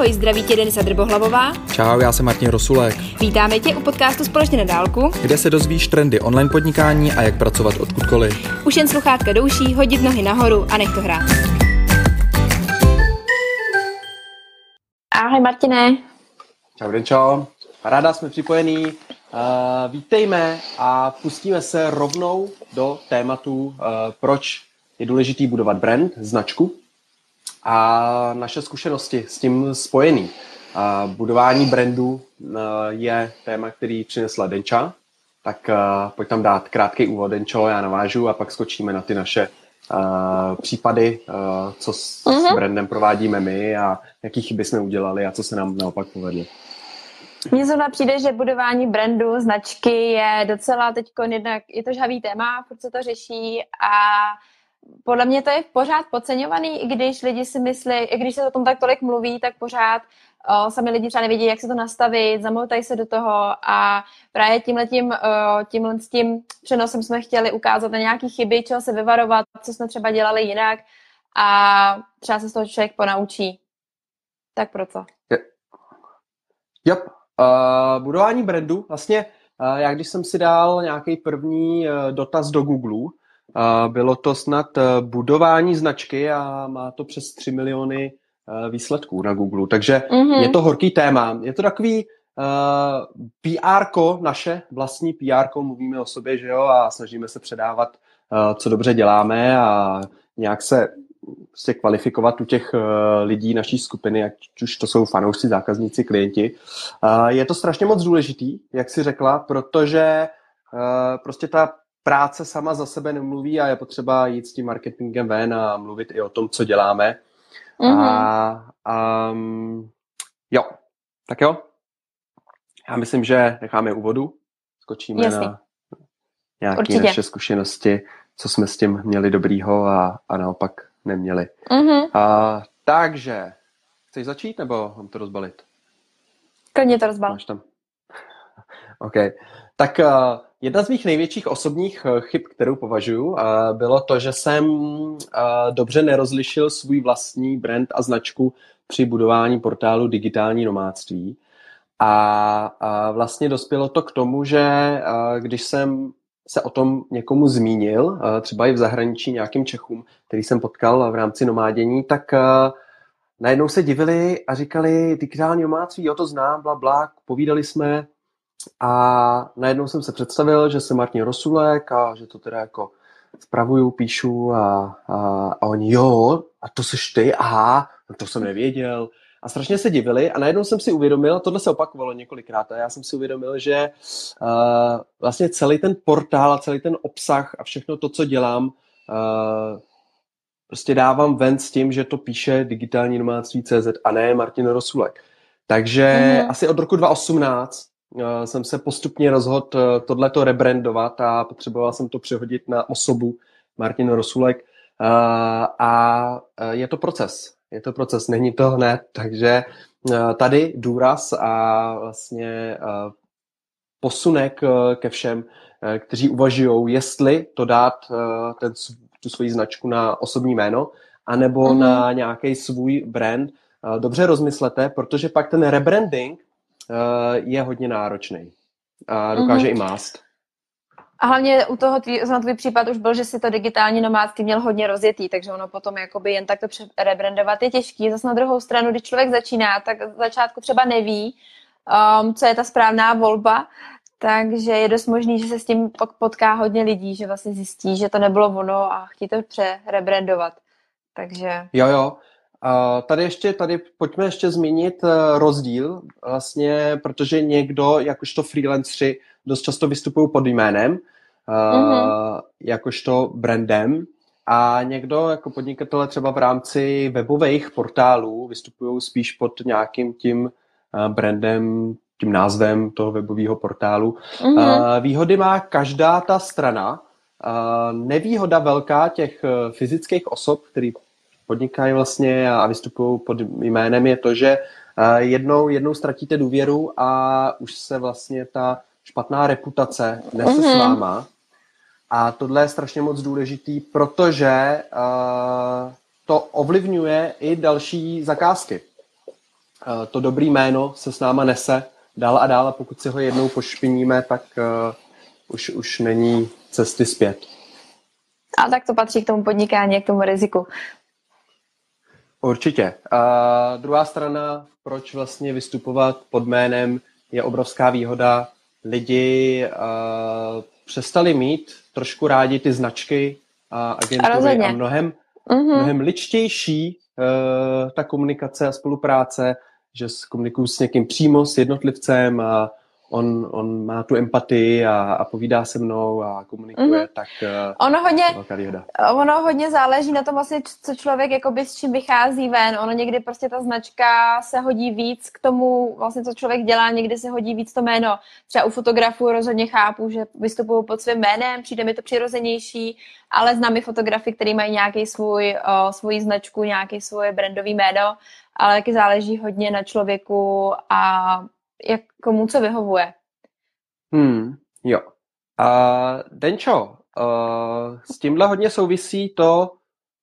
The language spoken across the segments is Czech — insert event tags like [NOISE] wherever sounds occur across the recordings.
Ahoj, zdraví tě Denisa Drbohlavová. Čau, já jsem Martin Rosulek. Vítáme tě u podcastu Společně na dálku, kde se dozvíš trendy online podnikání a jak pracovat odkudkoliv. Už jen sluchátka douší, hodit nohy nahoru a nech to hrát. Ahoj Martine. Čau Denčo, ráda jsme připojení. Uh, vítejme a pustíme se rovnou do tématu, uh, proč je důležitý budovat brand, značku a naše zkušenosti s tím spojený. A budování brandu uh, je téma, který přinesla Denča, tak uh, pojď tam dát krátký úvod, Denčo, já navážu a pak skočíme na ty naše uh, případy, uh, co s, s mhm. brandem provádíme my a jaký chyby jsme udělali a co se nám naopak povedlo. Mně zrovna přijde, že budování brandu, značky je docela teď jednak, je to žhavý téma, proč se to řeší a podle mě to je pořád podceňovaný, i když lidi si myslí, i když se o tom tak tolik mluví, tak pořád o, sami lidi třeba nevědí, jak se to nastavit, zamotají se do toho a právě tímhletím, o, tímhle tím přenosem jsme chtěli ukázat na nějaké chyby, čeho se vyvarovat, co jsme třeba dělali jinak a třeba se z toho člověk ponaučí. Tak proto. Yep. Uh, budování brandu, vlastně uh, já když jsem si dal nějaký první uh, dotaz do Google, bylo to snad eh, budování značky a má to přes 3 miliony eh, výsledků na Google. Takže mm-hmm. je to horký téma. Je to takový uh, PR naše vlastní PR mluvíme o sobě, že jo, a snažíme se předávat, uh, co dobře děláme a nějak se prostě kvalifikovat u těch uh, lidí naší skupiny, ať už to jsou fanoušci, zákazníci, klienti. Uh, je to strašně moc důležitý, jak si řekla, protože uh, prostě ta práce sama za sebe nemluví a je potřeba jít s tím marketingem ven a mluvit i o tom, co děláme. Mm-hmm. A um, jo, tak jo. Já myslím, že necháme úvodu, skočíme Jasný. na nějaké naše zkušenosti, co jsme s tím měli dobrýho a, a naopak neměli. Mm-hmm. A, takže, chceš začít nebo mám to rozbalit? Klidně to rozbal. Máš tam. [LAUGHS] OK. Tak uh, Jedna z mých největších osobních eh, chyb, kterou považuji, eh, bylo to, že jsem eh, dobře nerozlišil svůj vlastní brand a značku při budování portálu Digitální nomádství. A vlastně dospělo to k tomu, že když jsem se o tom někomu zmínil, třeba i v zahraničí nějakým Čechům, který jsem potkal v rámci nomádění, tak najednou se divili a říkali, digitální nomádství, jo, to znám, bla, bla, povídali jsme, a najednou jsem se představil, že jsem Martin Rosulek a že to teda jako spravuju, píšu a, a, a oni, jo, a to seš ty, aha, no to jsem nevěděl. A strašně se divili a najednou jsem si uvědomil, a tohle se opakovalo několikrát, a já jsem si uvědomil, že uh, vlastně celý ten portál a celý ten obsah a všechno to, co dělám, uh, prostě dávám ven s tím, že to píše digitální nomádství CZ a ne Martin Rosulek. Takže mm. asi od roku 2018 Eh, jsem se postupně rozhodl eh, tohleto rebrandovat a potřeboval jsem to přehodit na osobu Martin Rosulek. Eh, a je to proces. Je to proces, není to hned, takže tady důraz a vlastně posunek ke všem, kteří uvažují, jestli to dát ten, tu svoji značku na osobní jméno, anebo mm-hmm. na nějaký svůj brand. Dobře rozmyslete, protože pak ten rebranding Eh, je hodně náročný a dokáže mm-hmm. i mást. A hlavně u toho tvý, na tvůj případ už byl, že si to digitální nomádství měl hodně rozjetý, takže ono potom jakoby jen tak to rebrandovat je těžký. Zase na druhou stranu, když člověk začíná, tak z začátku třeba neví, um, co je ta správná volba, takže je dost možný, že se s tím potká hodně lidí, že vlastně zjistí, že to nebylo ono a chtí to přerebrandovat. Takže... Jo, jo. A tady ještě, tady pojďme ještě zmínit eh, rozdíl vlastně, protože někdo, jakožto freelanceri, dost často vystupují pod jménem, mm-hmm. jakožto brandem, a někdo jako podnikatele třeba v rámci webových portálů vystupují spíš pod nějakým tím eh, brandem, tím názvem toho webového portálu. Mm-hmm. Výhody má každá ta strana. Nevýhoda velká těch fyzických osob, který podnikají vlastně a vystupují pod jménem, je to, že eh, jednou, jednou ztratíte důvěru a už se vlastně ta špatná reputace nese mm-hmm. s mhm. váma. A tohle je strašně moc důležitý, protože uh, to ovlivňuje i další zakázky. to dobrý jméno se s náma nese dál a dál a pokud si ho jednou pošpiníme, tak uh, už, už není cesty zpět. A tak to patří k tomu podnikání, k tomu riziku. Určitě. A druhá strana, proč vlastně vystupovat pod jménem, je obrovská výhoda. Lidi uh, přestali mít trošku rádi ty značky a agentury a mnohem, mm-hmm. mnohem ličtější uh, ta komunikace a spolupráce, že komunikuju s někým přímo, s jednotlivcem a on, on má tu empatii a, a povídá se mnou a komunikuje, mm-hmm. tak uh, ono hodně, velká výhoda. Ono hodně záleží na tom vlastně, co člověk jakoby s čím vychází ven. Ono někdy prostě ta značka se hodí víc k tomu, vlastně co člověk dělá, někdy se hodí víc to jméno. Třeba u fotografů rozhodně chápu, že vystupují pod svým jménem, přijde mi to přirozenější, ale znám i fotografy, který mají nějaký svůj, uh, svůj značku, nějaký svoje brandový jméno, ale taky záleží hodně na člověku a jak komu co vyhovuje. Hmm, jo. A Denčo, uh, s tímhle hodně souvisí to,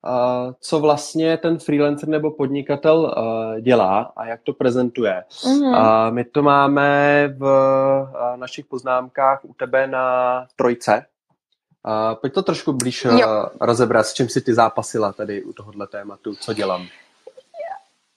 uh, co vlastně ten freelancer nebo podnikatel uh, dělá a jak to prezentuje. Mm-hmm. Uh, my to máme v uh, našich poznámkách u tebe na trojce. Uh, pojď to trošku blíž uh, rozebrat, s čím si ty zápasila tady u tohohle tématu, co dělám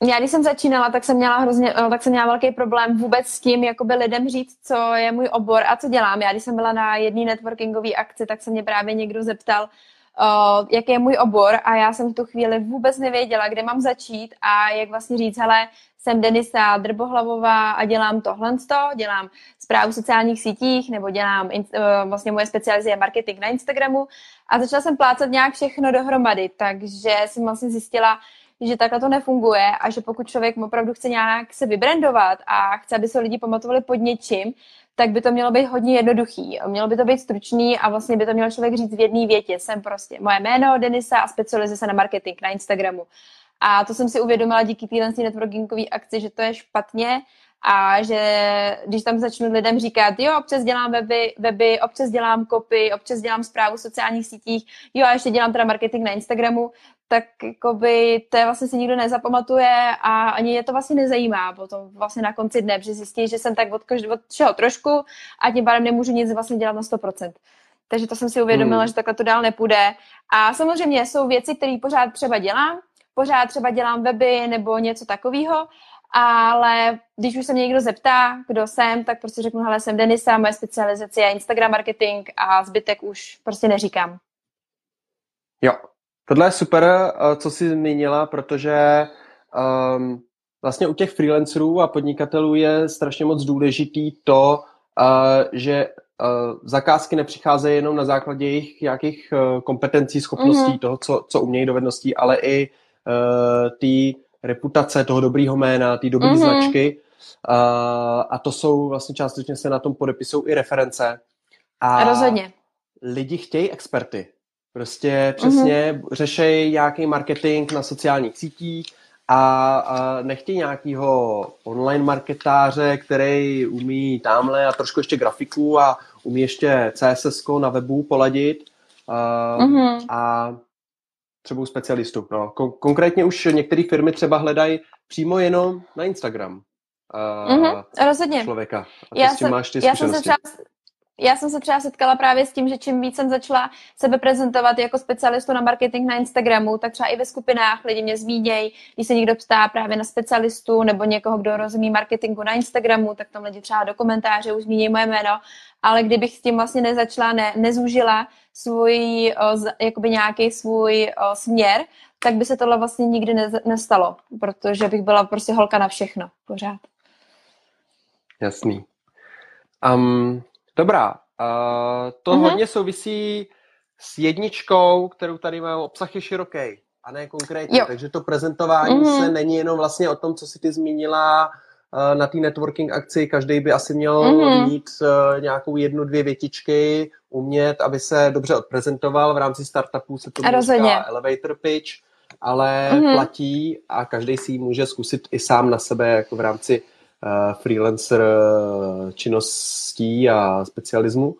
já když jsem začínala, tak jsem měla hrozně, eh, tak jsem měla velký problém vůbec s tím, jakoby lidem říct, co je můj obor a co dělám. Já když jsem byla na jedné networkingové akci, tak se mě právě někdo zeptal, uh, jaký je můj obor a já jsem v tu chvíli vůbec nevěděla, kde mám začít a jak vlastně říct, hele, jsem Denisa Drbohlavová a dělám tohle, dělám zprávu v sociálních sítích nebo dělám uh, vlastně moje specializace je marketing na Instagramu a začala jsem plácat nějak všechno dohromady, takže jsem vlastně zjistila, že takhle to nefunguje a že pokud člověk opravdu chce nějak se vybrandovat a chce, aby se lidi pamatovali pod něčím, tak by to mělo být hodně jednoduchý. Mělo by to být stručný a vlastně by to měl člověk říct v jedné větě. Jsem prostě moje jméno Denisa a specializuji se na marketing na Instagramu. A to jsem si uvědomila díky téhle networkingové akci, že to je špatně a že když tam začnu lidem říkat, jo, občas dělám weby, weby občas dělám kopy, občas dělám zprávu v sociálních sítích, jo, a ještě dělám teda marketing na Instagramu, tak jakoby to vlastně si nikdo nezapamatuje a ani je to vlastně nezajímá potom vlastně na konci dne, protože zjistí, že jsem tak od, každého, od všeho trošku a tím pádem nemůžu nic vlastně dělat na 100%. Takže to jsem si uvědomila, hmm. že takhle to dál nepůjde. A samozřejmě jsou věci, které pořád třeba dělám, pořád třeba dělám weby nebo něco takového, ale když už se mě někdo zeptá, kdo jsem, tak prostě řeknu, hele, jsem Denisa, moje specializace je Instagram marketing a zbytek už prostě neříkám. Jo, tohle je super, eh, co jsi zmínila, protože um, vlastně u těch freelancerů a podnikatelů je strašně moc důležitý to, uh, že uh, zakázky nepřicházejí jenom na základě jejich nějakých uh, kompetencí, schopností, mm-hmm. toho, co, co umějí, dovedností, ale i uh, ty reputace toho dobrýho jména, té dobré mm-hmm. značky. Uh, a to jsou vlastně částečně se na tom podepisují i reference. A Rozhodně. Lidi chtějí experty. Prostě přesně mm-hmm. řešejí nějaký marketing na sociálních sítích a, a nechtějí nějakýho online marketáře, který umí tamhle a trošku ještě grafiku a umí ještě CSS na webu poladit. Uh, mm-hmm. A třeba specialistů. No, kon- konkrétně už některé firmy třeba hledají přímo jenom na Instagram uh, mm-hmm, rozhodně. člověka. A já jsem, máš ty já jsem se třeba já jsem se třeba setkala právě s tím, že čím víc jsem začala sebe prezentovat jako specialistu na marketing na Instagramu, tak třeba i ve skupinách lidi mě zmínějí, když se někdo ptá právě na specialistu nebo někoho, kdo rozumí marketingu na Instagramu, tak tam lidi třeba do komentáře už zmíní moje jméno, ale kdybych s tím vlastně nezačala, ne, nezúžila svůj, jakoby nějaký svůj směr, tak by se tohle vlastně nikdy ne, nestalo, protože bych byla prostě holka na všechno pořád. Jasný. Um, Dobrá, uh, to uh-huh. hodně souvisí s jedničkou, kterou tady mám. Obsah je široký a ne konkrétní, jo. takže to prezentování uh-huh. se není jenom vlastně o tom, co si ty zmínila uh, na té networking akci. Každý by asi měl uh-huh. mít uh, nějakou jednu, dvě větičky, umět, aby se dobře odprezentoval. V rámci startupů se to říká elevator pitch, ale uh-huh. platí a každý si ji může zkusit i sám na sebe jako v rámci freelancer eh, činností a specialismu,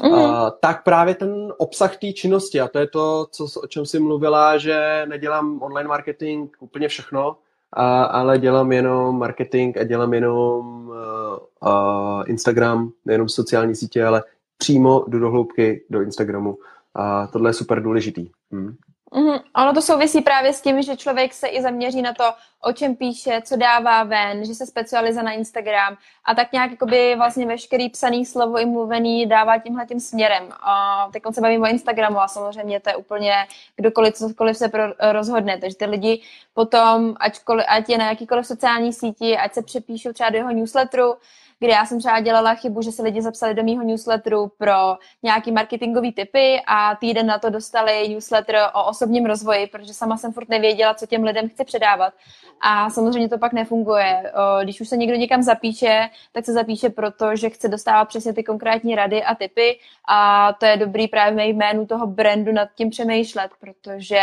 mm-hmm. tak právě ten obsah té činnosti, a to je to, co, o čem jsi mluvila, že nedělám online marketing úplně všechno, a, ale dělám jenom marketing a dělám jenom uh, uh, Instagram, nejenom sociální sítě, ale přímo do hloubky do Instagramu. A tohle je super důležitý. Hmm. Mm-hmm. Ono to souvisí právě s tím, že člověk se i zaměří na to, o čem píše, co dává ven, že se specializuje na Instagram a tak nějak jakoby vlastně veškerý psaný slovo i mluvený dává tímhle tím směrem. A teď se bavím o Instagramu a samozřejmě to je úplně kdokoliv, cokoliv se pro, rozhodne. Takže ty lidi potom, ačkoliv, ať je na jakýkoliv sociální síti, ať se přepíšou třeba do jeho newsletteru, kde já jsem třeba dělala chybu, že se lidi zapsali do mýho newsletteru pro nějaký marketingový typy a týden na to dostali newsletter o osobním rozvoji, protože sama jsem furt nevěděla, co těm lidem chci předávat. A samozřejmě to pak nefunguje. Když už se někdo někam zapíše, tak se zapíše proto, že chce dostávat přesně ty konkrétní rady a typy a to je dobrý právě ve jménu toho brandu nad tím přemýšlet, protože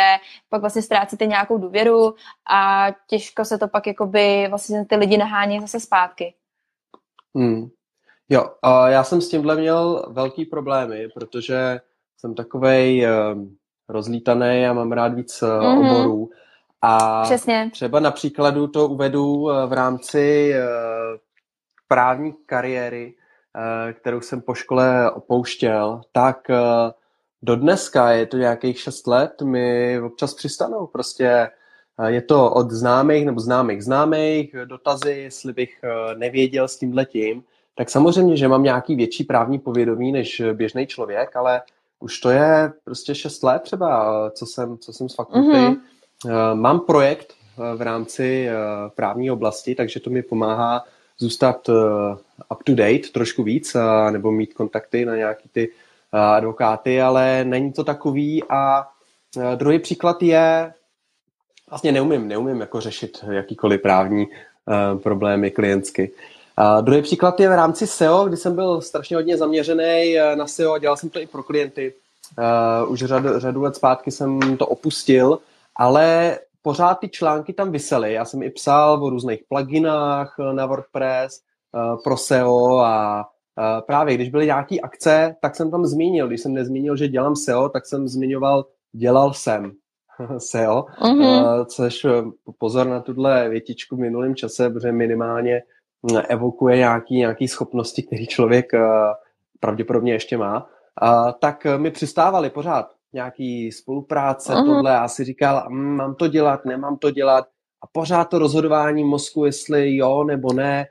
pak vlastně ztrácíte nějakou důvěru a těžko se to pak jakoby vlastně ty lidi nahání zase zpátky. Hmm. Jo, a já jsem s tímhle měl velký problémy, protože jsem takovej uh, rozlítaný a mám rád víc mm-hmm. oborů. A Přesně. třeba na příkladu to uvedu uh, v rámci uh, právní kariéry, uh, kterou jsem po škole opouštěl, tak do dneska, je to nějakých šest let, mi občas přistanou prostě je to od známých nebo známých známých, dotazy, jestli bych eh, nevěděl s tím letím. Tak samozřejmě, že mám nějaký větší právní povědomí než běžný člověk, ale už to je prostě 6 let třeba, co jsem, co jsem z fakulty. Mm-hmm. Mám projekt eh, v rámci právní oblasti, takže to mi pomáhá zůstat up to date trošku víc, nebo mít kontakty na nějaký ty advokáty, ale není to takový. A druhý příklad je vlastně neumím, neumím jako řešit jakýkoliv právní problémy klientsky. A druhý příklad je v rámci SEO, kdy jsem byl strašně hodně zaměřený eh, na SEO a dělal jsem to i pro klienty. Uh, už řad, řadu let zpátky jsem to opustil, ale pořád ty články tam vysely. Já jsem i psal o různých pluginách na WordPress uh, pro SEO a uh, právě když byly nějaké akce, tak jsem tam zmínil. Když jsem nezmínil, že dělám SEO, tak jsem zmiňoval dělal jsem. [LAUGHS] SEO, mm-hmm. což eh, pozor na tuhle větičku v minulém čase, protože minimálně hm, evokuje nějaký, nějaký schopnosti, který člověk eh, pravděpodobně ještě má, tak eh, mi přistávali pořád nějaký spolupráce, mm-hmm. tohle, já si říkal, hm, mám to dělat, nemám to dělat, a pořád to rozhodování mozku, jestli jo nebo ne,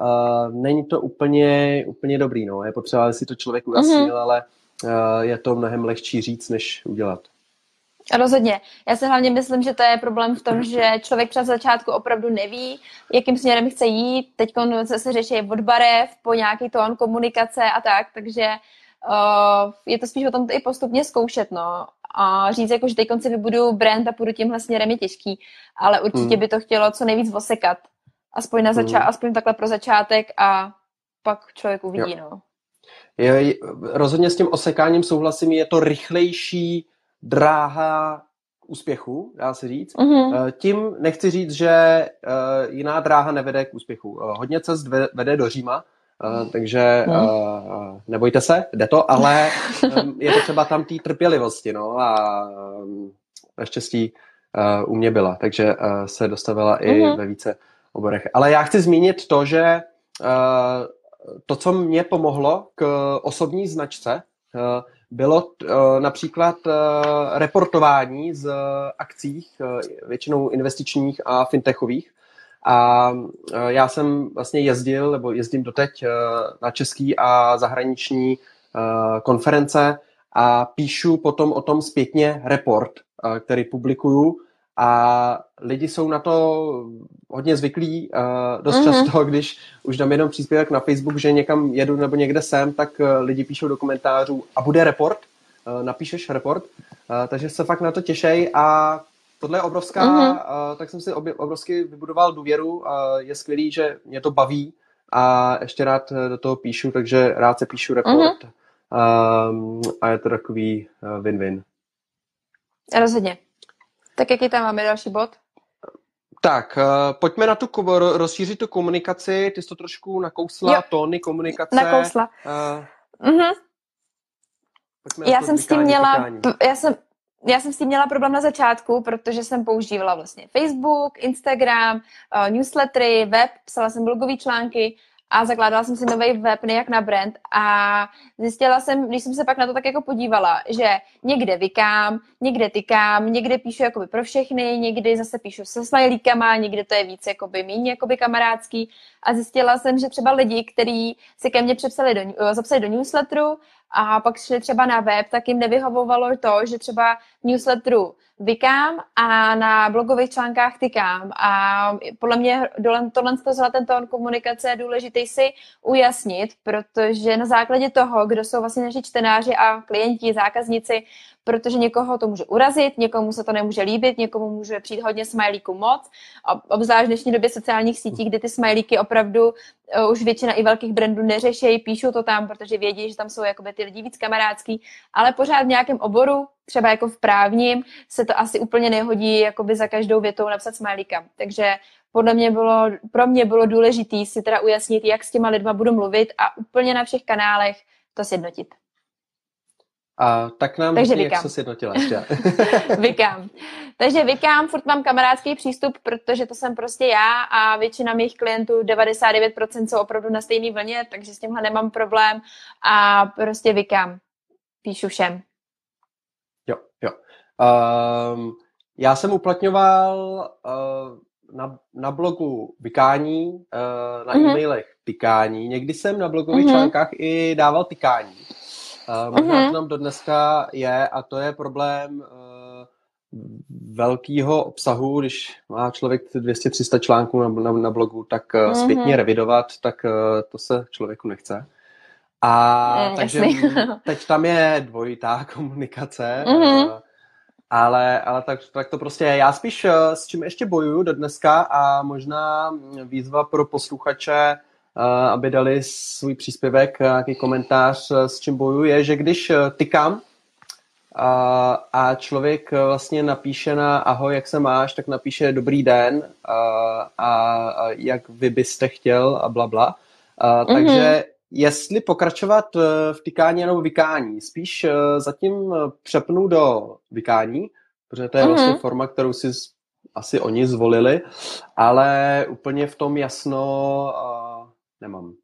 uh, není to úplně, úplně dobrý. No. Je potřeba, aby si to člověk ujasnil, mm-hmm. ale uh, je to mnohem lehčí říct, než udělat. Rozhodně. Já si hlavně myslím, že to je problém v tom, [CLEARS THROAT] že člověk třeba začátku opravdu neví, jakým směrem chce jít. Teď se řeší od barev po nějaký tón komunikace a tak, takže uh, je to spíš o tom i postupně zkoušet, no. A říct, jako, že teď si vybudu brand a půjdu tímhle směrem je těžký, ale určitě hmm. by to chtělo co nejvíc vosekat. Aspoň, na zača- hmm. aspoň takhle pro začátek a pak člověk uvidí, jo. no. Je, rozhodně s tím osekáním souhlasím, je to rychlejší dráha úspěchu, dá se říct. Mm-hmm. Tím nechci říct, že eh, jiná dráha nevede k úspěchu. Hodně cest vede do Říma, takže mm. nebojte se, jde to, ale [LAUGHS] je to třeba tam té trpělivosti, no a naštěstí u mě byla, takže se dostavila i mm-hmm. ve více oborech. Ale já chci zmínit to, že to, co mě pomohlo k osobní značce, bylo uh, například uh, reportování z akcích, uh, většinou investičních a fintechových. A uh, já jsem vlastně jezdil, nebo jezdím doteď uh, na český a zahraniční uh, konference a píšu potom o tom zpětně report, který publikuju a lidi jsou na to hodně zvyklí. Dost mm-hmm. často, [LAUGHS] když už dám jenom příspěvek na Facebook, že někam jedu nebo někde jsem, tak lidi píšou do komentářů a bude report, napíšeš report, takže se fakt na to těšej a tohle je obrovská, mm-hmm. uh, tak jsem si obě, obrovsky vybudoval důvěru, uh, je skvělý, že mě to baví a ještě rád do toho píšu, takže rád se píšu report mm-hmm. um, a je to takový uh, win-win. Rozhodně. Tak jaký tam máme další bod? Tak, uh, pojďme na tu, rozšířit tu komunikaci. Ty jsi to trošku nakousla, jo. tóny komunikace. Nakousla. Uh, mm-hmm. Já jsem s tím měla, já jsem, já jsem s tím měla problém na začátku, protože jsem používala vlastně Facebook, Instagram, uh, newslettery, web, psala jsem blogové články a zakládala jsem si nový web nejak na brand a zjistila jsem, když jsem se pak na to tak jako podívala, že někde vykám, někde tykám, někde píšu jakoby pro všechny, někdy zase píšu se smajlíkama, někde to je víc jakoby méně jakoby kamarádský. A zjistila jsem, že třeba lidi, kteří se ke mně přepsali do, zapsali do newsletteru a pak šli třeba na web, tak jim nevyhovovalo to, že třeba v newsletteru vykám a na blogových článkách tykám. A podle mě tohle to ten tón komunikace je důležitý si ujasnit, protože na základě toho, kdo jsou vlastně naši čtenáři a klienti, zákazníci, protože někoho to může urazit, někomu se to nemůže líbit, někomu může přijít hodně smajlíků moc, obzvlášť v dnešní době sociálních sítí, kdy ty smajlíky opravdu uh, už většina i velkých brandů neřeší, píšou to tam, protože vědí, že tam jsou jakoby ty lidi víc kamarádský, ale pořád v nějakém oboru, třeba jako v právním, se to asi úplně nehodí jakoby za každou větou napsat smajlíka. Takže podle mě bylo, pro mě bylo důležité si teda ujasnit, jak s těma lidma budu mluvit a úplně na všech kanálech to sjednotit. A tak nám Takže řekni, jak se sjednotila ještě. [LAUGHS] [LAUGHS] vykám. Takže vykám, furt mám kamarádský přístup, protože to jsem prostě já a většina mých klientů, 99% jsou opravdu na stejné vlně, takže s tímhle nemám problém a prostě vykám. Píšu všem. Jo, jo. Um, já jsem uplatňoval uh, na, na blogu vykání, uh, na mm-hmm. e-mailech tykání. Někdy jsem na blogových mm-hmm. článkách i dával tykání. Uh, možná uh-huh. to nám do dneska je a to je problém uh, velkého obsahu, když má člověk 200-300 článků na, na, na blogu, tak uh, uh-huh. zpětně revidovat, tak uh, to se člověku nechce. A mm, takže teď tam je dvojitá [LAUGHS] komunikace, uh-huh. uh, ale, ale tak, tak to prostě je. Já spíš uh, s čím ještě bojuju do dneska a možná výzva pro posluchače, aby dali svůj příspěvek, nějaký komentář, s čím bojuju, je, že když eh, tykám a, a člověk vlastně napíše na ahoj, jak se máš, tak napíše dobrý den a, a, jak vy byste chtěl a bla, bla. A, mm-hmm. Takže jestli pokračovat eh, v tykání nebo vykání, spíš zatím přepnu do vykání, protože to je mm-hmm. vlastně forma, kterou si asi oni zvolili, ale úplně v tom jasno nemám.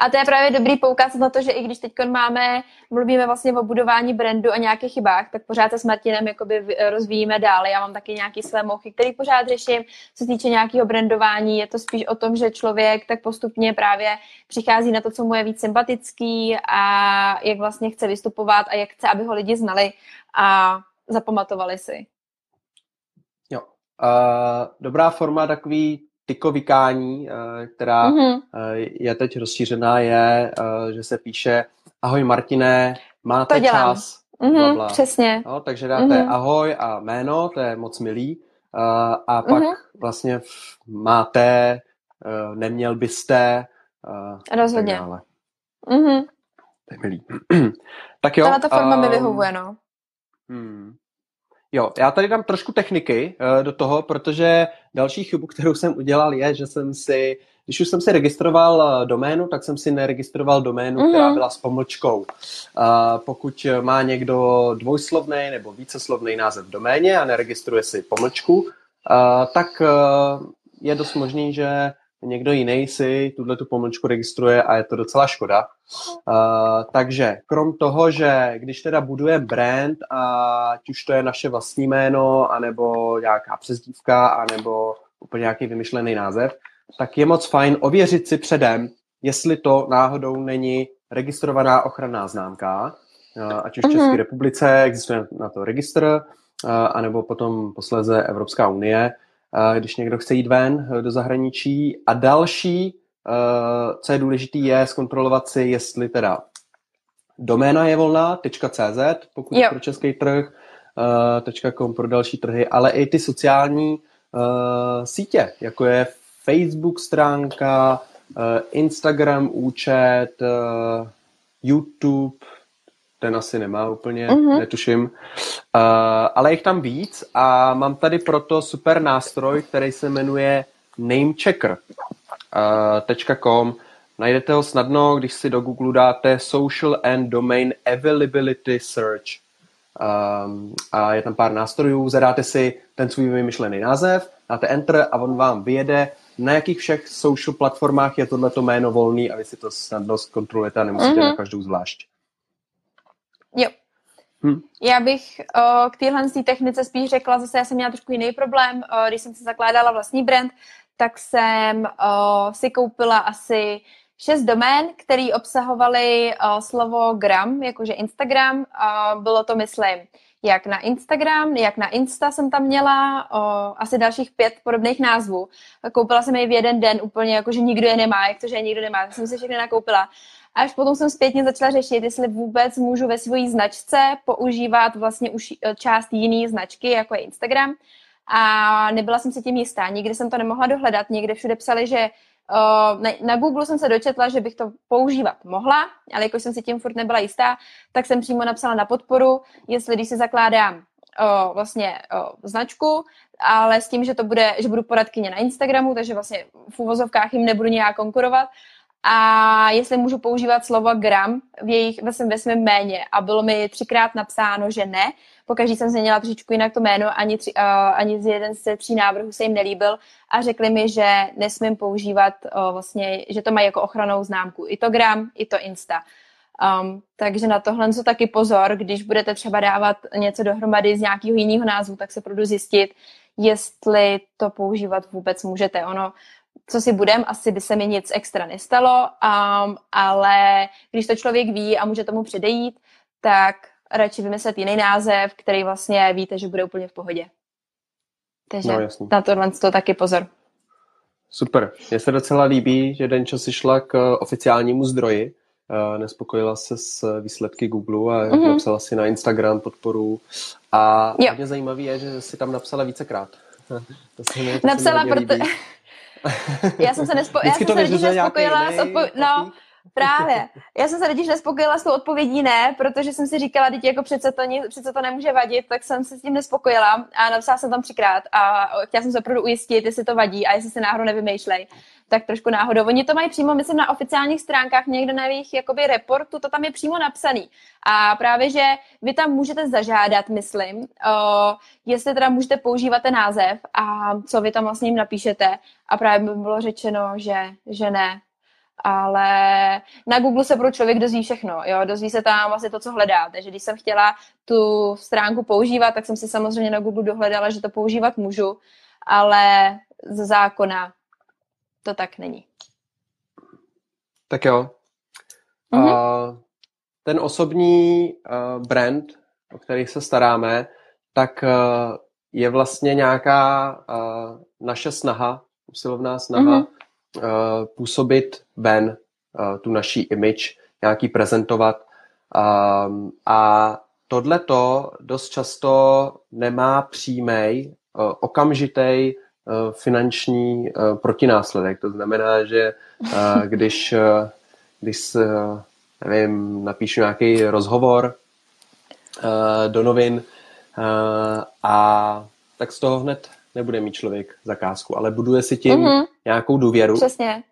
A to je právě dobrý poukaz na to, že i když teď máme, mluvíme vlastně o budování brandu a nějakých chybách, tak pořád se s Martinem jakoby rozvíjíme dál. Já mám taky nějaký své mouchy, který pořád řeším. Co se týče nějakého brandování, je to spíš o tom, že člověk tak postupně právě přichází na to, co mu je víc sympatický a jak vlastně chce vystupovat a jak chce, aby ho lidi znali a zapamatovali si. Jo. Uh, dobrá forma takový tykovikání, eh, která mm-hmm. je teď rozšířená, je, eh, že se píše ahoj Martine, máte to dělám. čas? Mm-hmm, bla, bla. Přesně. No, takže dáte mm-hmm. ahoj a jméno, to je moc milý. A pak mm-hmm. vlastně máte, neměl byste. Rozhodně. Mm-hmm. To je milý. [CLEARS THROAT] tak jo. Tato forma um, mi vyhovuje, no. Hmm. Jo, já tady dám trošku techniky uh, do toho, protože další chybu, kterou jsem udělal, je, že jsem si, když už jsem si registroval uh, doménu, tak jsem si neregistroval doménu, mm-hmm. která byla s pomlčkou. Uh, pokud má někdo dvojslovný nebo víceslovný název v doméně a neregistruje si pomlčku, uh, tak uh, je dost možný, že někdo jiný si tuhle tu pomlčku registruje a je to docela škoda. Uh, takže krom toho, že když teda buduje brand, a ať už to je naše vlastní jméno, anebo nějaká přezdívka, anebo úplně nějaký vymyšlený název, tak je moc fajn ověřit si předem, jestli to náhodou není registrovaná ochranná známka, uh, ať už v České uh-huh. republice existuje na to registr, uh, anebo potom posléze Evropská unie, když někdo chce jít ven eh, do zahraničí. A další, eh, co je důležité, je zkontrolovat si, jestli teda doména je volná, .cz, pokud jo. pro český trh, eh, .com pro další trhy, ale i ty sociální sítě, jako je Facebook stránka, Instagram účet, YouTube, ten asi nemá úplně, mm-hmm. netuším. Uh, ale jich tam víc a mám tady proto super nástroj, který se jmenuje namechecker.com. Uh, Najdete ho snadno, když si do Google dáte Social and Domain Availability Search. um, a je tam pár nástrojů, zadáte si ten svůj vymyšlený název, dáte enter a on vám vyjede, na jakých všech social platformách je tohleto jméno volný a vy si to snadno zkontrolujete a nemusíte mm-hmm. na každou zvlášť. Jo. Hm. Já bych o, k téhle technice spíš řekla, zase já jsem měla trošku jiný problém, o, když jsem si zakládala vlastní brand, tak jsem o, si koupila asi šest domén, které obsahovaly uh, slovo gram, jakože Instagram. Uh, bylo to, myslím, jak na Instagram, jak na Insta jsem tam měla, uh, asi dalších pět podobných názvů. Koupila jsem je v jeden den úplně, jakože nikdo je nemá, jak to, že je nikdo nemá, tak jsem si všechny nakoupila. Až potom jsem zpětně začala řešit, jestli vůbec můžu ve své značce používat vlastně už část jiný značky, jako je Instagram. A nebyla jsem si tím jistá, nikdy jsem to nemohla dohledat, někde všude psali, že na, na Google jsem se dočetla, že bych to používat mohla, ale jako jsem si tím furt nebyla jistá, tak jsem přímo napsala na podporu, jestli když si zakládám o, vlastně o, značku, ale s tím, že to bude, že budu poradkyně na Instagramu, takže vlastně v uvozovkách jim nebudu nějak konkurovat, a jestli můžu používat slovo gram v jejich, ve svém, ve svém jméně. A bylo mi třikrát napsáno, že ne. Pokaždý jsem změnila trošičku jinak to jméno, ani, tři, uh, ani z jeden z tří návrhů se jim nelíbil a řekli mi, že nesmím používat uh, vlastně, že to mají jako ochranou známku. I to gram, i to Insta. Um, takže na tohle co taky pozor, když budete třeba dávat něco dohromady z nějakého jiného názvu, tak se budu zjistit, jestli to používat vůbec můžete. Ono co si budem, asi by se mi nic extra nestalo, um, ale když to člověk ví a může tomu předejít, tak radši vymyslet jiný název, který vlastně víte, že bude úplně v pohodě. Takže no, na tohle to taky pozor. Super. Mně se docela líbí, že Denčo si šla k oficiálnímu zdroji, nespokojila se s výsledky Google a mm-hmm. napsala si na Instagram podporu. A jo. hodně zajímavé je, že si tam napsala vícekrát. [LAUGHS] to se mi, to napsala, protože... [LAUGHS] [LAUGHS] Já jsem se, nespo... já jsem se totiž nespokojila s odpo... No, Právě. Já jsem se totiž nespokojila s tou odpovědí ne, protože jsem si říkala, teď jako přece to, přece to nemůže vadit, tak jsem se s tím nespokojila a napsala jsem tam třikrát a chtěla jsem se opravdu ujistit, jestli to vadí a jestli se náhodou nevymýšlej. Tak trošku náhodou. Oni to mají přímo, myslím, na oficiálních stránkách, někde na jejich jakoby reportu, to tam je přímo napsaný. A právě, že vy tam můžete zažádat, myslím, o, jestli teda můžete používat ten název a co vy tam vlastně jim napíšete. A právě by bylo řečeno, že, že ne, ale na Google se pro člověk dozví všechno, jo, dozví se tam asi to, co hledá, takže když jsem chtěla tu stránku používat, tak jsem si samozřejmě na Google dohledala, že to používat můžu, ale z zákona to tak není. Tak jo. Mm-hmm. Uh, ten osobní uh, brand, o který se staráme, tak uh, je vlastně nějaká uh, naše snaha, usilovná snaha, mm-hmm uh, působit ven uh, tu naší image, nějaký prezentovat. Um, a tohleto dost často nemá přímý, uh, okamžitý finanční uh, protinásledek. To znamená, že uh, když, když nevím, napíšu nějaký rozhovor do novin a tak z toho hned nebude mít člověk zakázku, ale buduje si tím mm-hmm. nějakou důvěru. Přesně.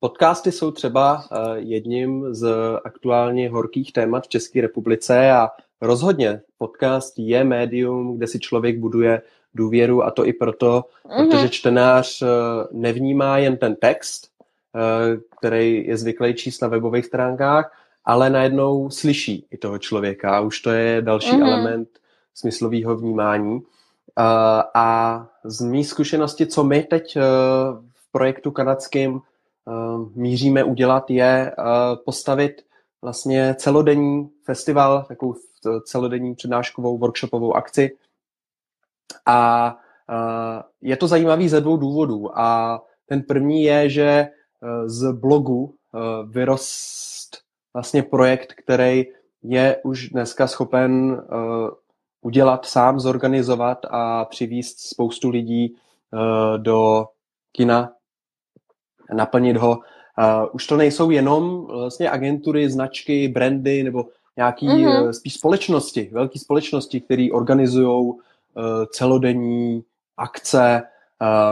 Podcasty jsou třeba jedním z aktuálně horkých témat v České republice a rozhodně podcast je médium, kde si člověk buduje důvěru a to i proto, mm-hmm. protože čtenář uh, nevnímá jen ten text, uh, který je zvyklý číst na webových stránkách, ale najednou slyší i toho člověka a už to je další mm-hmm. element smyslového vnímání. Uh, a z mý zkušenosti, co my teď v projektu kanadským míříme udělat, je postavit vlastně celodenní festival, takovou celodenní přednáškovou workshopovou akci. A uh, je to zajímavý ze dvou důvodů. A ten první je, že uh, z blogu uh, vyrost vlastně projekt, který je už dneska schopen uh, udělat sám, zorganizovat a přivíst spoustu lidí uh, do kina, naplnit ho. Uh, už to nejsou jenom vlastně agentury, značky, brandy nebo nějaký mm-hmm. spíš společnosti, velké společnosti, které organizují celodenní akce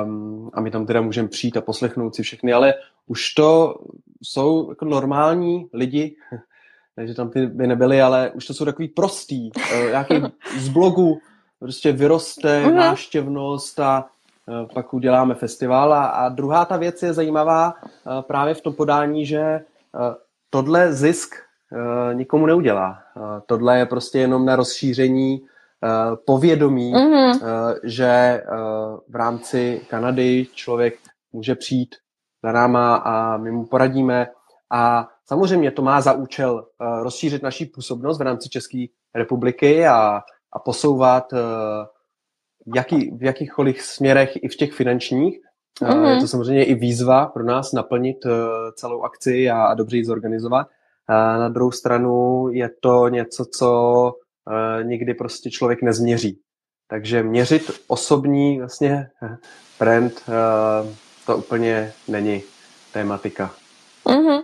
um, a my tam teda můžeme přijít a poslechnout si všechny, ale už to jsou jako normální lidi, [LAUGHS] takže tam ty by nebyly, ale už to jsou takový prostý, uh, nějaký z blogu prostě vyroste mm-hmm. náštěvnost a uh, pak uděláme festival. A, a druhá ta věc je zajímavá právě v tom podání, že tohle zisk nikomu neudělá. Tohle je prostě jenom na rozšíření povědomí, mm-hmm. že uh, v rámci Kanady člověk může přijít za náma a my mu poradíme. A samozřejmě to má za účel rozšířit naší působnost v rámci České republiky a, a posouvat jaký, v jakýchkoliv směrech i v těch finančních. Mm-hmm. Je to samozřejmě i výzva pro nás naplnit celou akci a, a dobře ji zorganizovat. A na druhou stranu je to něco, co uh, nikdy prostě člověk nezměří. Takže měřit osobní vlastně brand, uh, to úplně není tématika. Mm-hmm.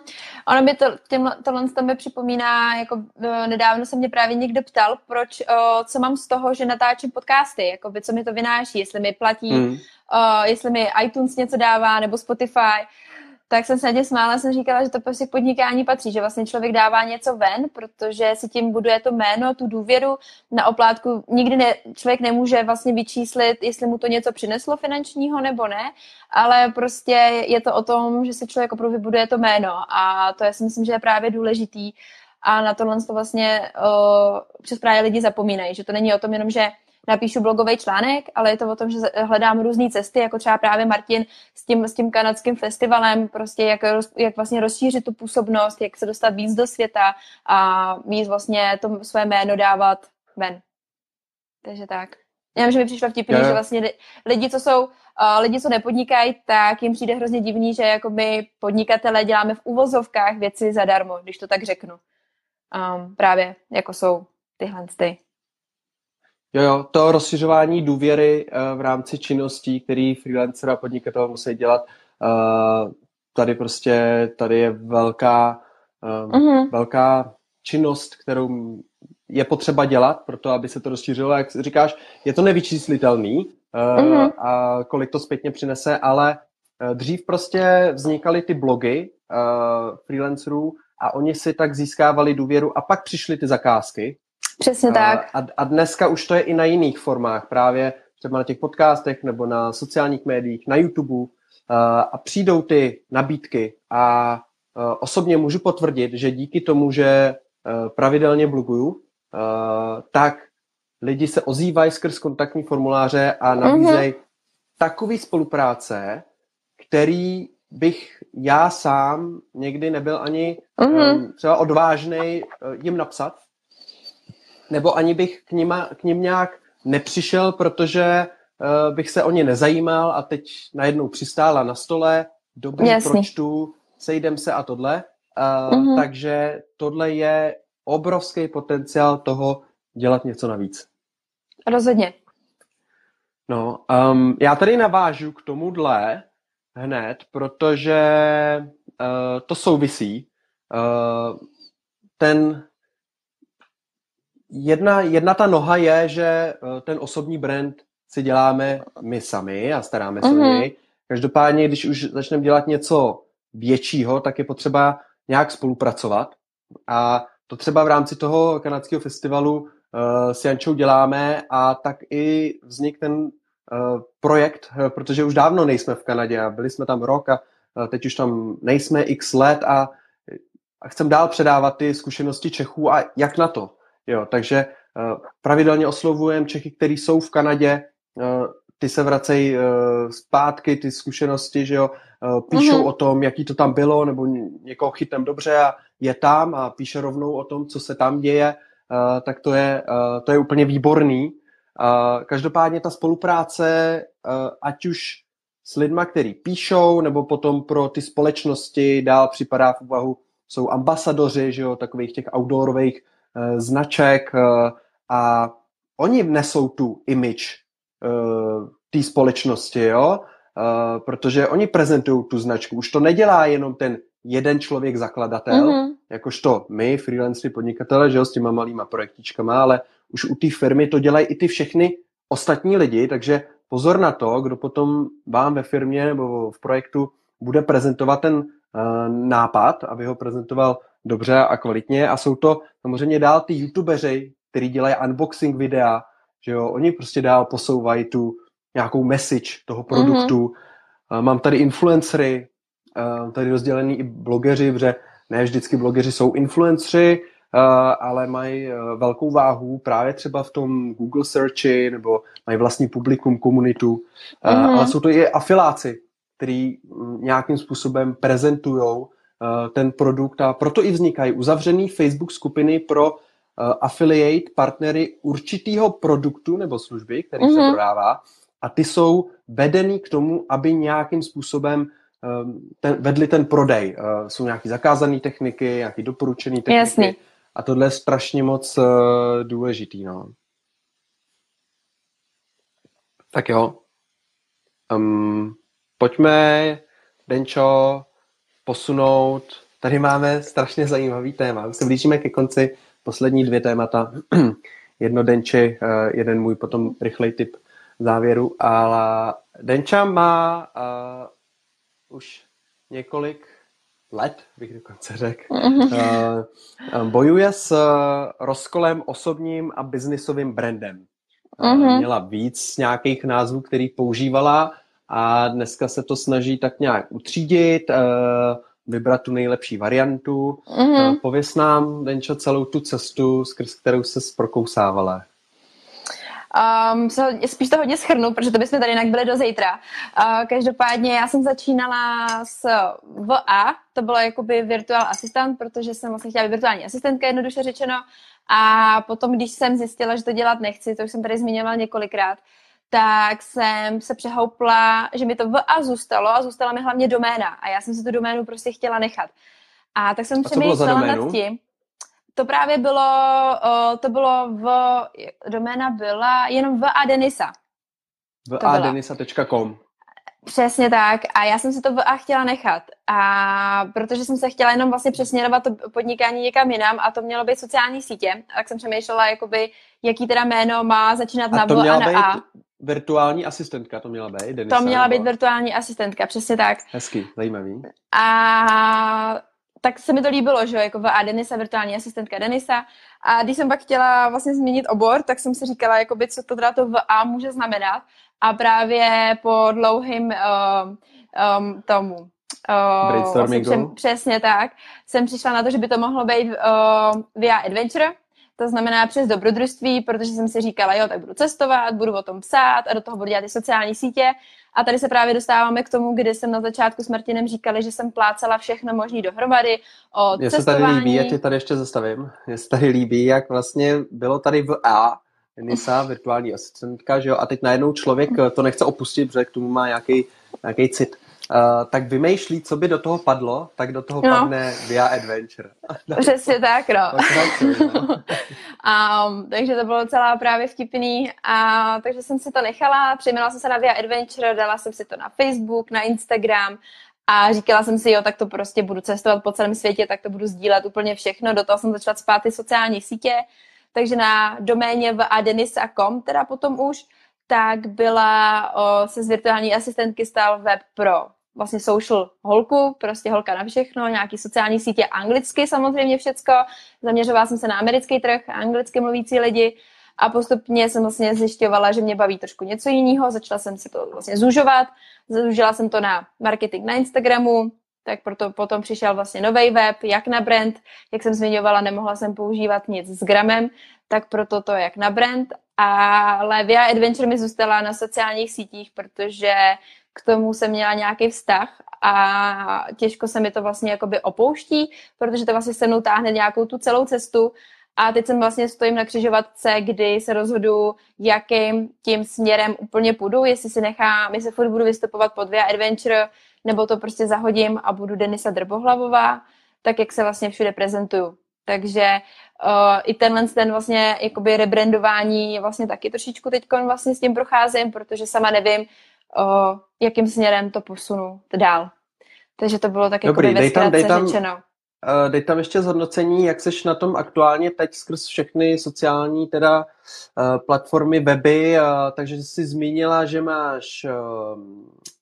Ono by to, těm, tohle to mi připomíná, jako nedávno se mě právě někdo ptal, proč, o, co mám z toho, že natáčím podcasty, jako by, co mi to vynáší, jestli mi platí, mm. o, jestli mi iTunes něco dává, nebo Spotify tak jsem se na smála, jsem říkala, že to prostě k podnikání patří, že vlastně člověk dává něco ven, protože si tím buduje to jméno, tu důvěru na oplátku. Nikdy ne, člověk nemůže vlastně vyčíslit, jestli mu to něco přineslo finančního nebo ne, ale prostě je to o tom, že si člověk opravdu vybuduje to jméno a to já si myslím, že je právě důležitý a na tohle to vlastně uh, přes právě lidi zapomínají, že to není o tom jenom, že napíšu blogový článek, ale je to o tom, že hledám různé cesty, jako třeba právě Martin s tím, s tím kanadským festivalem, prostě jak, jak vlastně rozšířit tu působnost, jak se dostat víc do světa a víc vlastně to své jméno dávat ven. Takže tak. Já vím, že mi přišlo vtipný, že vlastně lidi, co jsou, uh, lidi, co nepodnikají, tak jim přijde hrozně divný, že jako my podnikatele děláme v uvozovkách věci zadarmo, když to tak řeknu. Um, právě jako jsou tyhle ty. Jo, jo, to rozšiřování důvěry uh, v rámci činností, který freelancer a podnikatel musí dělat, uh, tady prostě, tady je velká, uh-huh. velká činnost, kterou je potřeba dělat pro to, aby se to rozšířilo. Jak říkáš, je to nevyčíslitelný uh-huh. a kolik to zpětně přinese, ale dřív prostě vznikaly ty blogy freelancerů a oni si tak získávali důvěru a pak přišly ty zakázky Přesně tak. A, a dneska už to je i na jiných formách, právě třeba na těch podcastech nebo na sociálních médiích, na YouTube a přijdou ty nabídky a osobně můžu potvrdit, že díky tomu, že pravidelně bloguju, tak lidi se ozývají skrz kontaktní formuláře a nabízejí uh-huh. takový spolupráce, který bych já sám někdy nebyl ani uh-huh. třeba odvážný jim napsat, nebo ani bych k, nima, k ním nějak nepřišel, protože uh, bych se o ně nezajímal a teď najednou přistála na stole, dobrý, Jasný. pročtu, sejdem se a tohle. Uh, uh-huh. Takže tohle je obrovský potenciál toho dělat něco navíc. Rozhodně. No, um, já tady navážu k tomuhle hned, protože uh, to souvisí. Uh, ten jedna, jedna ta noha je, že eh, ten osobní brand si děláme my sami a staráme se mm-hmm. o něj. Každopádně, když už začneme dělat něco většího, tak je potřeba nějak spolupracovat. A to třeba v rámci toho kanadského festivalu uh, s Jančou děláme a tak i vznik ten uh, projekt, protože už dávno nejsme v Kanadě a byli jsme tam rok a uh, teď už tam nejsme x let a, a chcem dál předávat ty zkušenosti Čechů a jak na to. Jo, takže uh, pravidelně oslovujeme Čechy, kteří jsou v Kanadě, uh, ty se vracejí uh, zpátky, ty zkušenosti, že jo, píšou uh-huh. o tom, jaký to tam bylo, nebo někoho chytem dobře a je tam a píše rovnou o tom, co se tam děje, tak to je, to je úplně výborný. Každopádně ta spolupráce, ať už s lidma, který píšou, nebo potom pro ty společnosti dál připadá v úvahu, jsou ambasadoři, že jo, takových těch outdoorových Eh, značek eh, a oni vnesou tu image eh, té společnosti, jo? protože oni prezentují tu značku. Už to nedělá jenom ten jeden člověk zakladatel, mm-hmm. jakožto my, freelancery, podnikatele, že jo, s těma malýma projektičkama, ale už u té firmy to dělají i ty všechny ostatní lidi, takže pozor na to, kdo potom vám ve firmě nebo v projektu bude prezentovat ten nápad, aby ho prezentoval dobře a kvalitně a jsou to samozřejmě dál ty youtubeři, kteří dělají unboxing videa, že jo, oni prostě dál posouvají tu nějakou message toho produktu. Mm-hmm. Mám tady influencery, tady rozdělený i blogeři, protože ne vždycky blogeři jsou influenceri, ale mají velkou váhu právě třeba v tom Google searchi nebo mají vlastní publikum, komunitu, mm-hmm. ale jsou to i afiláci, který mm, nějakým způsobem prezentují ten produkt a proto i vznikají uzavřený Facebook skupiny pro affiliate partnery určitého produktu nebo služby, který mm-hmm. se mhm. prodává a ty jsou vedený k tomu, aby nějakým způsobem ehm, ten, vedli ten prodej. Uh, jsou nějaké zakázané techniky, nějaké doporučené techniky. Jasný. A tohle je strašně moc důležitý. No. Tak jo. Um, pojďme, Denčo, posunout. Tady máme strašně zajímavý téma. Už se blížíme ke konci. Poslední dvě témata. [CLEARS THROAT] Jedno Denči, uh, jeden můj potom rychlej tip závěru, ale Denča má uh, už několik let, bych dokonce řekl, uh, bojuje s rozkolem osobním a biznisovým brandem. Uh, měla víc nějakých názvů, který používala a dneska se to snaží tak nějak utřídit, uh, vybrat tu nejlepší variantu. Uh, pověs nám, Denčo, celou tu cestu, skrz kterou se prokousávala. Um, se, spíš to hodně schrnu, protože to bychom tady jinak byli do zítra. Uh, každopádně já jsem začínala s VA, to bylo jakoby virtual asistent, protože jsem vlastně chtěla být virtuální asistentka, jednoduše řečeno. A potom, když jsem zjistila, že to dělat nechci, to už jsem tady zmiňovala několikrát, tak jsem se přehoupla, že mi to VA zůstalo a zůstala mi hlavně doména. A já jsem si tu doménu prostě chtěla nechat. A tak jsem přemýšlela nad tím to právě bylo, to bylo v, doména byla jenom v Adenisa. V adenisa.com. Přesně tak. A já jsem si to v A chtěla nechat. A protože jsem se chtěla jenom vlastně přesměrovat to podnikání někam jinam a to mělo být sociální sítě, tak jsem přemýšlela, jakoby, jaký teda jméno má začínat a na V a na A. Virtuální asistentka to měla být, Denisa, To měla být virtuální asistentka, přesně tak. Hezky, zajímavý. A tak se mi to líbilo, že jo, jako a Denisa, virtuální asistentka Denisa. A když jsem pak chtěla vlastně změnit obor, tak jsem si říkala, jakoby, co to teda to A může znamenat. A právě po dlouhým uh, um, tomu uh, Brainstormingu. Vlastně, přesně tak. Jsem přišla na to, že by to mohlo být uh, via Adventure, to znamená přes dobrodružství, protože jsem si říkala, jo, tak budu cestovat, budu o tom psát a do toho budu dělat i sociální sítě. A tady se právě dostáváme k tomu, kdy jsem na začátku s Martinem říkali, že jsem plácala všechno možný dohromady o Mně se tady líbí, já tě tady ještě zastavím, mně se tady líbí, jak vlastně bylo tady v A, Nisa, virtuální asistentka, že jo, a teď najednou člověk to nechce opustit, protože k tomu má nějaký, nějaký cit. Uh, tak vymýšlí, co by do toho padlo, tak do toho no. padne via adventure. [LAUGHS] [LAUGHS] Přesně tak, no. um, [LAUGHS] takže to bylo celá právě vtipný. A, takže jsem si to nechala, přejmenovala jsem se na via adventure, dala jsem si to na Facebook, na Instagram a říkala jsem si, jo, tak to prostě budu cestovat po celém světě, tak to budu sdílet úplně všechno. Do toho jsem začala spát ty sociální sítě, takže na doméně v adenisa.com teda potom už, tak byla, o, se z virtuální asistentky stal web pro vlastně social holku, prostě holka na všechno, nějaký sociální sítě, anglicky samozřejmě všecko. Zaměřovala jsem se na americký trh, anglicky mluvící lidi a postupně jsem vlastně zjišťovala, že mě baví trošku něco jiného, začala jsem si to vlastně zužovat, zúžila jsem to na marketing na Instagramu, tak proto potom přišel vlastně nový web, jak na brand, jak jsem zmiňovala, nemohla jsem používat nic s gramem, tak proto to jak na brand, ale Via Adventure mi zůstala na sociálních sítích, protože k tomu jsem měla nějaký vztah a těžko se mi to vlastně jakoby opouští, protože to vlastně se mnou táhne nějakou tu celou cestu a teď jsem vlastně stojím na křižovatce, kdy se rozhodu, jakým tím směrem úplně půjdu, jestli si nechám, jestli furt budu vystupovat pod Via Adventure, nebo to prostě zahodím a budu Denisa Drbohlavová, tak jak se vlastně všude prezentuju. Takže uh, i tenhle ten vlastně jakoby rebrandování vlastně taky trošičku teď vlastně s tím procházím, protože sama nevím, o, jakým směrem to posunu dál. Takže to bylo tak jako ve tam, dej tam, řečeno. Uh, dej tam ještě zhodnocení, jak seš na tom aktuálně teď skrz všechny sociální teda uh, platformy, weby, uh, takže jsi zmínila, že máš uh,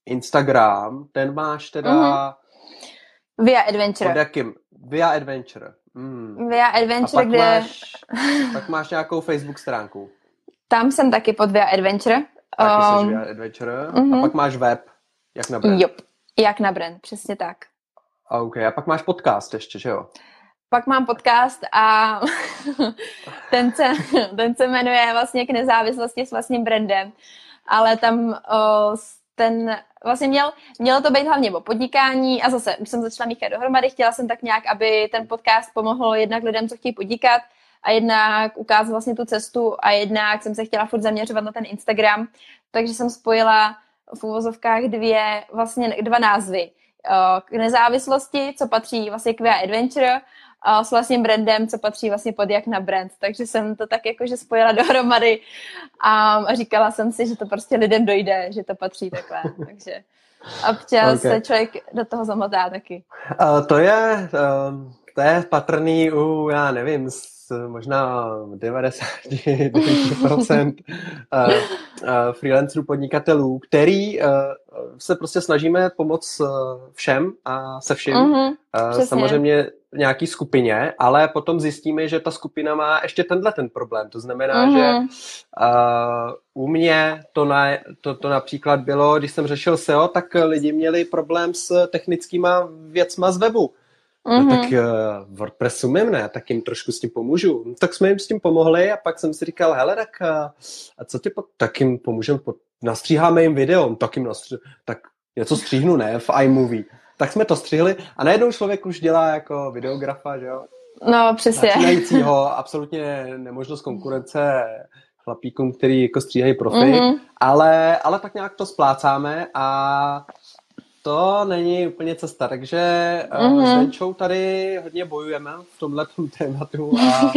Instagram, ten máš teda... Mm-hmm. Via Adventure. Pod jakým? Via Adventure. Mm. Via Adventure, A pak kde... máš, pak máš nějakou Facebook stránku. Tam jsem taky pod Via Adventure. Um, Adventure. mhm. A pak máš web. Jak na brand. Jop, jak na brand, přesně tak. A OK. A pak máš podcast ještě, že jo? Pak mám podcast a [LAUGHS] ten se, [LAUGHS] ten se jmenuje vlastně k nezávislosti s vlastním brandem, ale tam s- ten vlastně měl, mělo to být hlavně o podnikání a zase už jsem začala míchat dohromady, chtěla jsem tak nějak, aby ten podcast pomohl jednak lidem, co chtějí podnikat a jednak ukázat vlastně tu cestu a jednak jsem se chtěla furt zaměřovat na ten Instagram, takže jsem spojila v úvozovkách dvě, vlastně dva názvy. O, K nezávislosti, co patří vlastně k VA Adventure, a s vlastním brandem, co patří vlastně pod jak na brand. Takže jsem to tak jakože spojila [LAUGHS] dohromady a, říkala jsem si, že to prostě lidem dojde, že to patří takhle. [LAUGHS] Takže občas Okay. se člověk do toho zamotá taky. Uh, to je, uh, to je patrný u, já nevím, možná 99% uh, uh, freelancerů, podnikatelů, který uh, se prostě snažíme pomoct všem a se vším. Mhm, přesně. samozřejmě v nějaký skupině, ale potom zjistíme, že ta skupina má ještě tenhle ten problém. To znamená, Mhm. že uh, u mě to, na, to, to například bylo, když jsem řešil SEO, tak lidi měli problém s technickýma věcma z webu. No, mhm. tak uh, WordPress umím, ne? Tak jim trošku s tím pomůžu. No, tak jsme jim s tím pomohli a pak jsem si říkal, hele, tak uh, a co ty, po, tak jim pomůžeme, po, nastříháme jim video, no, tak jim nastří, tak něco stříhnu, ne, v iMovie. Tak jsme to střihli a najednou člověk už dělá jako videografa, že jo? No, přesně. Začínajícího, absolutně nemožnost konkurence chlapíkům, který jako stříhají profi, Mhm. ale, ale tak nějak to splácáme a to není úplně cesta, takže mm-hmm. Mhm. s Denčou tady hodně bojujeme v tomhle tématu a,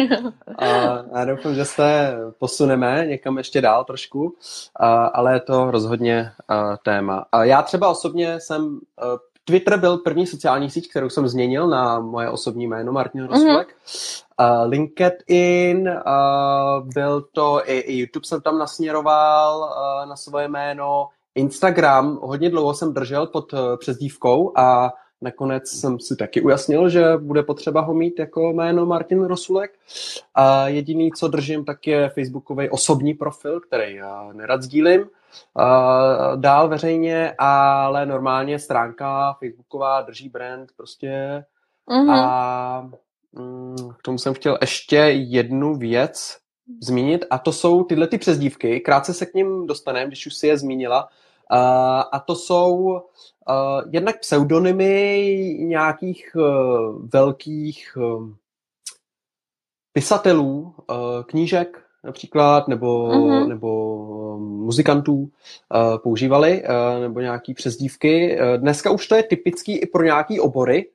[LAUGHS] a já doufám, že se posuneme někam ještě dál trošku, a, ale je to rozhodně a, téma. A já třeba osobně jsem, a, Twitter byl první sociální síť, kterou jsem změnil na moje osobní jméno Martin Rosulek. Mm-hmm. Uh, LinkedIn, uh, byl to i, i YouTube jsem tam nasměroval uh, na svoje jméno, Instagram hodně dlouho jsem držel pod uh, přezdívkou a nakonec jsem si taky ujasnil, že bude potřeba ho mít jako jméno Martin Rosulek. A jediný, co držím, tak je facebookový osobní profil, který já nerad sdílím uh, dál veřejně, ale normálně stránka facebooková drží brand prostě Mhm. a mm, k tomu jsem chtěl ještě jednu věc zmínit a to jsou tyhle ty přezdívky. Krátce se k ním dostaneme, když už si je zmínila. Uh, a to jsou uh, jednak pseudonymy nějakých uh, velkých uh, pisatelů, uh, knížek například, nebo, Mhm. nebo muzikantů uh, používali, uh, nebo nějaký přezdívky. Uh, dneska už to je typický i pro nějaký obory.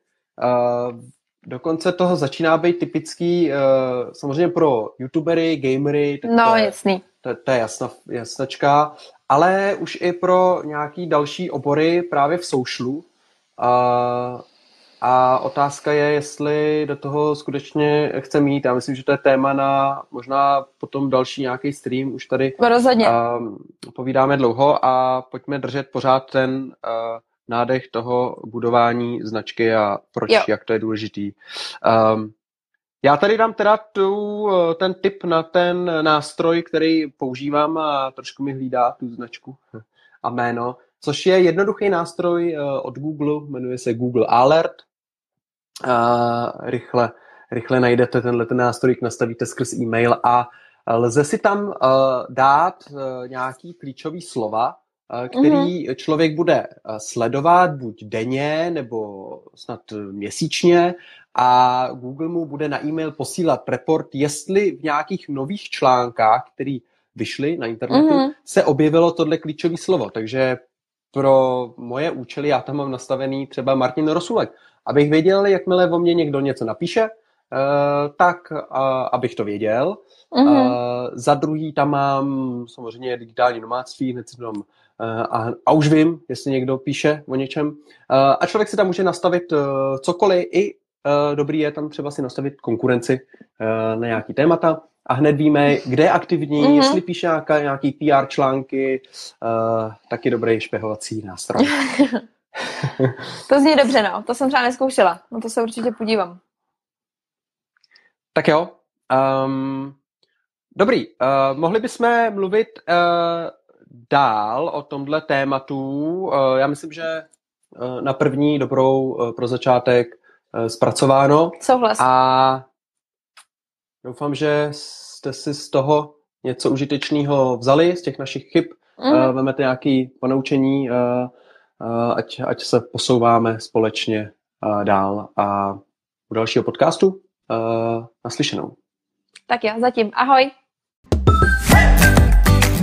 Uh, dokonce toho začíná být typický uh, samozřejmě pro youtubery, gamery, tak No, to je, jasný. to, to je jasna, jasnačka, ale už i pro nějaký další obory právě v socialu. A, a otázka je, jestli do toho skutečně chce mít. Já myslím, že to je téma na možná potom další nějaký stream. Už tady Rozhodně. um, povídáme dlouho a pojďme držet pořád ten uh, nádech toho budování značky a proč, Jo. jak to je důležitý. Um, já tady dám teda tu, eh, ten tip na ten nástroj, který používám a trošku mi hlídá tu značku a jméno, což je jednoduchý nástroj eh, od Google, jmenuje se Google Alert. A rychle, rychle najdete tenhle ten nástroj, nastavíte skrz e-mail a lze si tam dát nějaký klíčový slova, který mm-hmm. člověk bude sledovat buď denně nebo snad uh, měsíčně a Google mu bude na e-mail posílat report, jestli v nějakých nových článkách, který vyšly na internetu, Mhm. mm-hmm. se objevilo tohle klíčové slovo. Takže pro moje účely já tam mám nastavený třeba Martin Rosulek, abych věděl, jakmile o mě někdo něco napíše, uh, tak uh, abych to věděl. Mhm. Uh, za druhý tam mám samozřejmě digitální nomádství, hned si tam a, a už vím, jestli někdo píše o něčem. Uh, a člověk si tam může nastavit uh, cokoliv, i dobrý je tam třeba si nastavit konkurenci na nějaký témata a hned víme, kde je aktivní, Mhm. mm-hmm. jestli píše nějaká, nějaký PR články, taky dobrý špehovací nástroj. [LAUGHS] to zní dobře, no. To jsem třeba neskoušela. No to se určitě podívám. Tak jo. Um, dobrý. Uh, mohli bychom mluvit uh, dál o tomhle tématu. Uh, já myslím, že uh, na první dobrou uh, pro začátek zpracováno. Souhlas. A doufám, že jste si z toho něco užitečného vzali, z těch našich chyb. Mm. Vemete nějaké ponaučení, ať, ať se posouváme společně dál. A u dalšího podcastu naslyšenou. Tak jo, zatím. Ahoj.